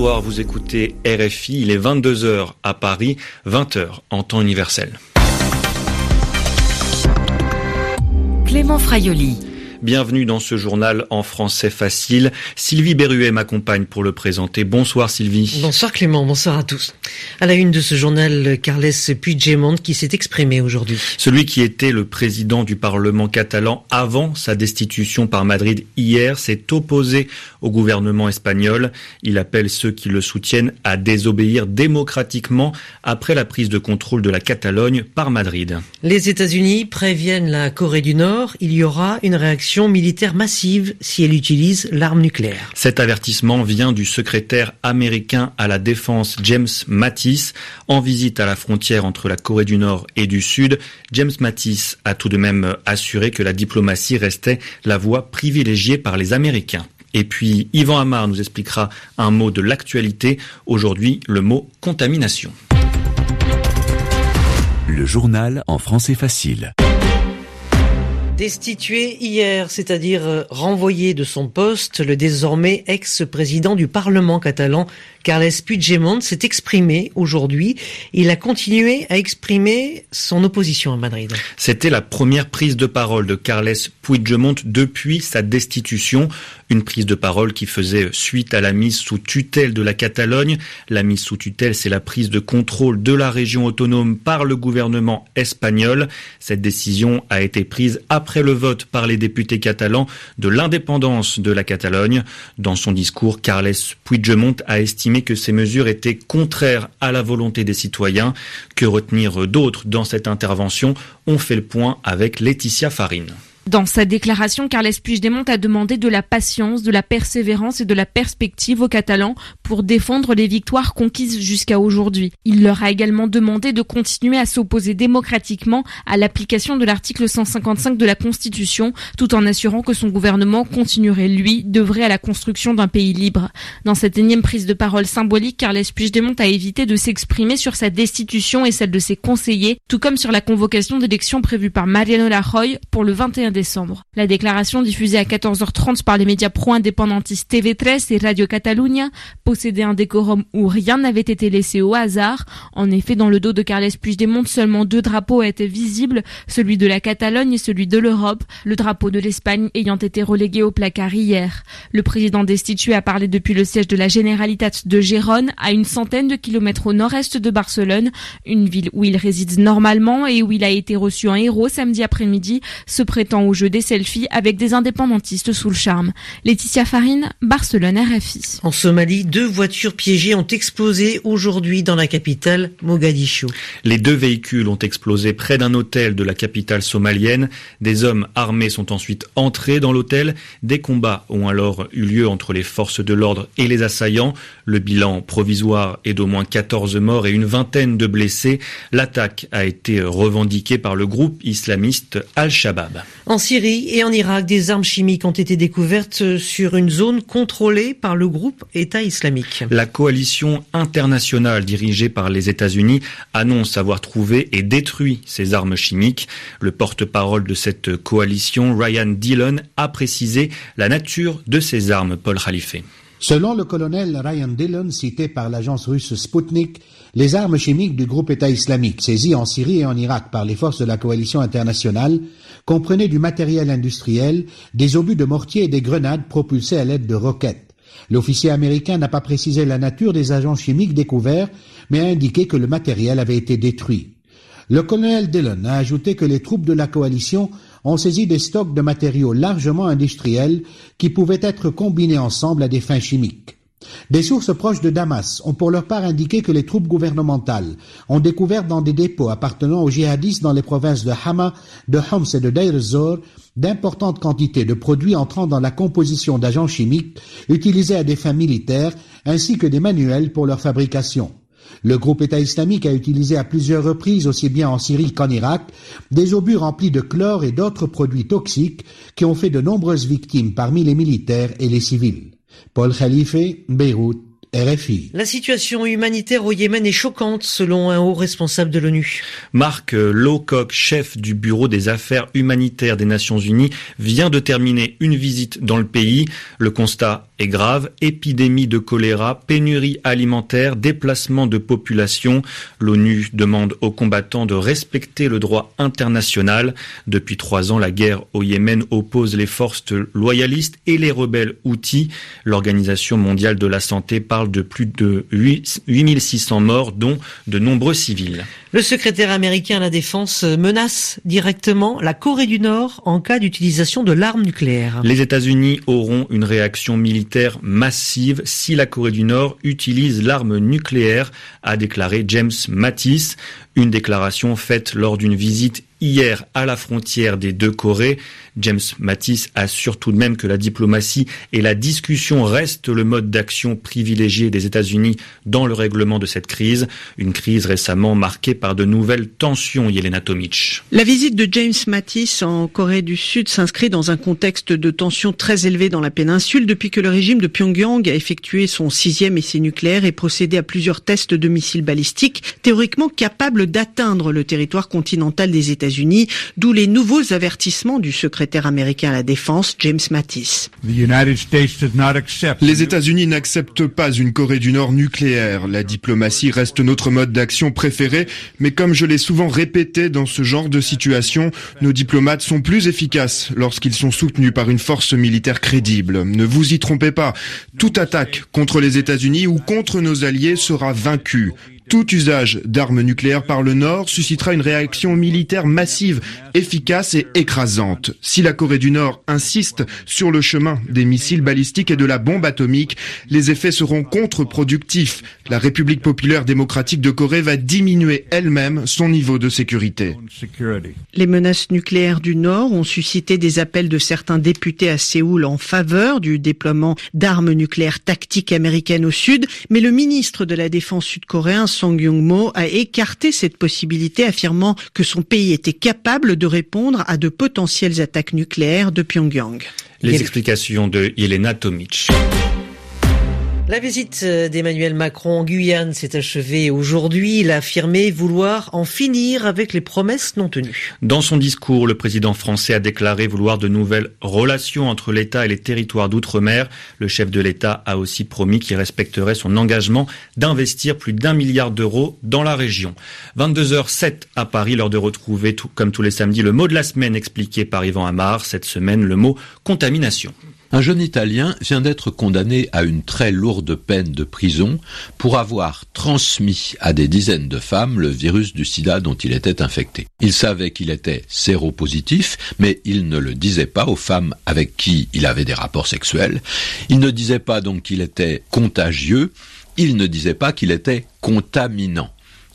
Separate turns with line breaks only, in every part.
Vous écoutez RFI, il est 22h à Paris, 20h en temps universel.
Clément Fraioli.
Bienvenue dans ce journal en français facile. Sylvie Berruet m'accompagne pour le présenter. Bonsoir Sylvie.
Bonsoir Clément, bonsoir à tous. À la une de ce journal, Carles Puigdemont qui s'est exprimé aujourd'hui.
Celui qui était le président du Parlement catalan avant sa destitution par Madrid hier s'est opposé au gouvernement espagnol. Il appelle ceux qui le soutiennent à désobéir démocratiquement après la prise de contrôle de la Catalogne par Madrid.
Les États-Unis préviennent la Corée du Nord, il y aura une réaction militaire massive si elle utilise l'arme nucléaire.
Cet avertissement vient du secrétaire américain à la défense James Mattis en visite à la frontière entre la Corée du Nord et du Sud. James Mattis a tout de même assuré que la diplomatie restait la voie privilégiée par les Américains. Et puis Yvan Amar nous expliquera un mot de l'actualité, aujourd'hui le mot contamination.
Le journal en français facile.
Destitué hier, c'est-à-dire euh, renvoyé de son poste, le désormais ex-président du Parlement catalan, Carles Puigdemont, s'est exprimé aujourd'hui. Il a continué à exprimer son opposition à Madrid.
C'était la première prise de parole de Carles Puigdemont depuis sa destitution. Une prise de parole qui faisait suite à la mise sous tutelle de la Catalogne. La mise sous tutelle, c'est la prise de contrôle de la région autonome par le gouvernement espagnol. Cette décision a été prise après après le vote par les députés catalans de l'indépendance de la Catalogne. Dans son discours, Carles Puigdemont a estimé que ces mesures étaient contraires à la volonté des citoyens. Que retenir d'autres dans cette intervention? On fait le point avec Laetitia Farine.
Dans sa déclaration, Carles Puigdemont a demandé de la patience, de la persévérance et de la perspective aux Catalans pour défendre les victoires conquises jusqu'à aujourd'hui. Il leur a également demandé de continuer à s'opposer démocratiquement à l'application de l'article 155 de la Constitution, tout en assurant que son gouvernement continuerait, lui, d'œuvrer à la construction d'un pays libre. Dans cette énième prise de parole symbolique, Carles Puigdemont a évité de s'exprimer sur sa destitution et celle de ses conseillers, tout comme sur la convocation d'élections prévue par Mariano Rajoy pour le 21 décembre. La déclaration diffusée à 14h30 par les médias pro-indépendantistes TV3 et Radio Catalunya possédait un décorum où rien n'avait été laissé au hasard. En effet, dans le dos de Carles Puigdemont, seulement deux drapeaux étaient visibles, celui de la Catalogne et celui de l'Europe, le drapeau de l'Espagne ayant été relégué au placard hier. Le président destitué a parlé depuis le siège de la Generalitat de Gérone, à une centaine de kilomètres au nord-est de Barcelone, une ville où il réside normalement et où il a été reçu en héros samedi après-midi, se au jeu des selfies avec des indépendantistes sous le charme. Laetitia Farine, Barcelone RFI.
En Somalie, deux voitures piégées ont explosé aujourd'hui dans la capitale Mogadiscio.
Les deux véhicules ont explosé près d'un hôtel de la capitale somalienne. Des hommes armés sont ensuite entrés dans l'hôtel. Des combats ont alors eu lieu entre les forces de l'ordre et les assaillants. Le bilan provisoire est d'au moins 14 morts et une vingtaine de blessés. L'attaque a été revendiquée par le groupe islamiste Al-Shabaab.
En Syrie et en Irak, des armes chimiques ont été découvertes sur une zone contrôlée par le groupe État islamique.
La coalition internationale dirigée par les États-Unis annonce avoir trouvé et détruit ces armes chimiques. Le porte-parole de cette coalition, Ryan Dillon, a précisé la nature de ces armes, Paul Khalife.
Selon le colonel Ryan Dillon, cité par l'agence russe Sputnik, les armes chimiques du groupe État islamique saisies en Syrie et en Irak par les forces de la coalition internationale comprenaient du matériel industriel, des obus de mortier et des grenades propulsées à l'aide de roquettes. L'officier américain n'a pas précisé la nature des agents chimiques découverts, mais a indiqué que le matériel avait été détruit. Le colonel Dillon a ajouté que les troupes de la coalition ont saisi des stocks de matériaux largement industriels qui pouvaient être combinés ensemble à des fins chimiques. Des sources proches de Damas ont pour leur part indiqué que les troupes gouvernementales ont découvert dans des dépôts appartenant aux djihadistes dans les provinces de Hama, de Homs et de Deir ez-Zor d'importantes quantités de produits entrant dans la composition d'agents chimiques utilisés à des fins militaires ainsi que des manuels pour leur fabrication. Le groupe État islamique a utilisé à plusieurs reprises, aussi bien en Syrie qu'en Irak, des obus remplis de chlore et d'autres produits toxiques qui ont fait de nombreuses victimes parmi les militaires et les civils. Paul Khalife, Beyrouth, RFI.
La situation humanitaire au Yémen est choquante selon un haut responsable de l'ONU.
Marc Lowcock, chef du bureau des affaires humanitaires des Nations Unies, vient de terminer une visite dans le pays. Le constat est grave. Épidémie de choléra, pénurie alimentaire, déplacement de population. L'ONU demande aux combattants de respecter le droit international. Depuis trois ans, la guerre au Yémen oppose les forces loyalistes et les rebelles outils. L'Organisation mondiale de la santé parle de plus de 8600 morts, dont de nombreux civils.
Le secrétaire américain à la Défense menace directement la Corée du Nord en cas d'utilisation de l'arme nucléaire.
Les États-Unis auront une réaction militaire massive si la Corée du Nord utilise l'arme nucléaire, a déclaré James Mattis. Une déclaration faite lors d'une visite hier à la frontière des deux Corées. James Mattis assure tout de même que la diplomatie et la discussion restent le mode d'action privilégié des États-Unis dans le règlement de cette crise, une crise récemment marquée par de nouvelles tensions, Yelena Tomic.
La visite de James Mattis en Corée du Sud s'inscrit dans un contexte de tensions très élevées dans la péninsule depuis que le régime de Pyongyang a effectué son sixième essai nucléaire et procédé à plusieurs tests de missiles balistiques théoriquement capables d'atteindre le territoire continental des États-Unis, d'où les nouveaux avertissements du secrétaire américain à la Défense, James Mattis.
Les États-Unis n'acceptent pas une Corée du Nord nucléaire. La diplomatie reste notre mode d'action préféré, mais comme je l'ai souvent répété dans ce genre de situation, nos diplomates sont plus efficaces lorsqu'ils sont soutenus par une force militaire crédible. Ne vous y trompez pas, toute attaque contre les États-Unis ou contre nos alliés sera vaincue. Tout usage d'armes nucléaires par le Nord suscitera une réaction militaire massive, efficace et écrasante. Si la Corée du Nord insiste sur le chemin des missiles balistiques et de la bombe atomique, les effets seront contre-productifs. La République populaire démocratique de Corée va diminuer elle-même son niveau de sécurité.
Les menaces nucléaires du Nord ont suscité des appels de certains députés à Séoul en faveur du déploiement d'armes nucléaires tactiques américaines au Sud, mais le ministre de la Défense sud-coréen Song Yong-mo a écarté cette possibilité, affirmant que son pays était capable de répondre à de potentielles attaques nucléaires de Pyongyang.
Les explications de Yelena Tomic.
La visite d'Emmanuel Macron en Guyane s'est achevée aujourd'hui. Il a affirmé vouloir en finir avec les promesses non tenues.
Dans son discours, le président français a déclaré vouloir de nouvelles relations entre l'État et les territoires d'outre-mer. Le chef de l'État a aussi promis qu'il respecterait son engagement d'investir plus d'un milliard d'euros dans la région. 22h07 à Paris, lors de retrouver, tout, comme tous les samedis, le mot de la semaine expliqué par Yvan Amar. Cette semaine, le mot contamination.
Un jeune Italien vient d'être condamné à une très lourde peine de prison pour avoir transmis à des dizaines de femmes le virus du sida dont il était infecté. Il savait qu'il était séropositif, mais il ne le disait pas aux femmes avec qui il avait des rapports sexuels. Il ne disait pas donc qu'il était contagieux, il ne disait pas qu'il était contaminant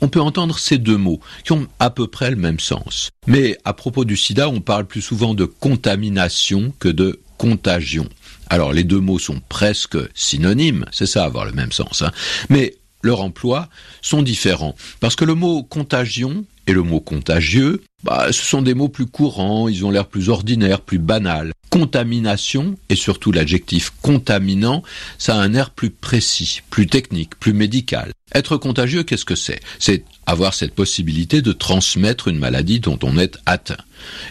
on peut entendre ces deux mots qui ont à peu près le même sens. Mais à propos du sida, on parle plus souvent de contamination que de contagion. Alors les deux mots sont presque synonymes, c'est ça avoir le même sens, hein. mais leur emploi sont différents. Parce que le mot contagion et le mot contagieux, bah, ce sont des mots plus courants, ils ont l'air plus ordinaires, plus banals. Contamination, et surtout l'adjectif contaminant, ça a un air plus précis, plus technique, plus médical. Être contagieux, qu'est-ce que c'est? C'est avoir cette possibilité de transmettre une maladie dont on est atteint.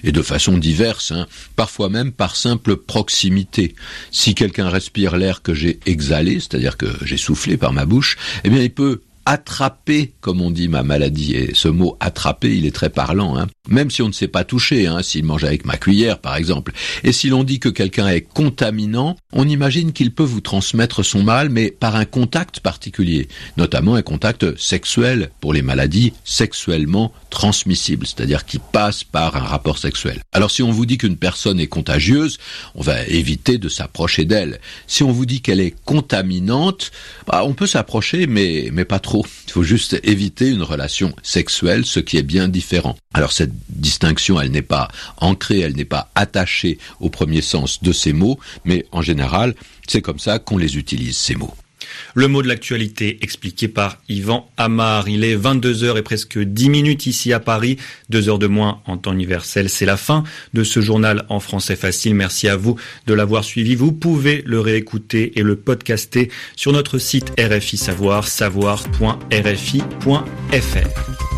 Et de façon diverse, hein, parfois même par simple proximité. Si quelqu'un respire l'air que j'ai exhalé, c'est-à-dire que j'ai soufflé par ma bouche, eh bien il peut attraper, comme on dit, ma maladie. Et ce mot attraper, il est très parlant. Hein. Même si on ne s'est pas touché, hein, s'il mange avec ma cuillère, par exemple. Et si l'on dit que quelqu'un est contaminant, on imagine qu'il peut vous transmettre son mal, mais par un contact particulier, notamment un contact sexuel pour les maladies sexuellement transmissibles, c'est-à-dire qui passent par un rapport sexuel. Alors si on vous dit qu'une personne est contagieuse, on va éviter de s'approcher d'elle. Si on vous dit qu'elle est contaminante, bah, on peut s'approcher, mais, mais pas trop. Il faut juste éviter une relation sexuelle, ce qui est bien différent. Alors cette distinction, elle n'est pas ancrée, elle n'est pas attachée au premier sens de ces mots, mais en général, c'est comme ça qu'on les utilise, ces mots.
Le mot de l'actualité expliqué par Yvan Amar. Il est 22h et presque 10 minutes ici à Paris, 2 heures de moins en temps universel. C'est la fin de ce journal en français facile. Merci à vous de l'avoir suivi. Vous pouvez le réécouter et le podcaster sur notre site RFI Savoir, savoir.rfi.fr.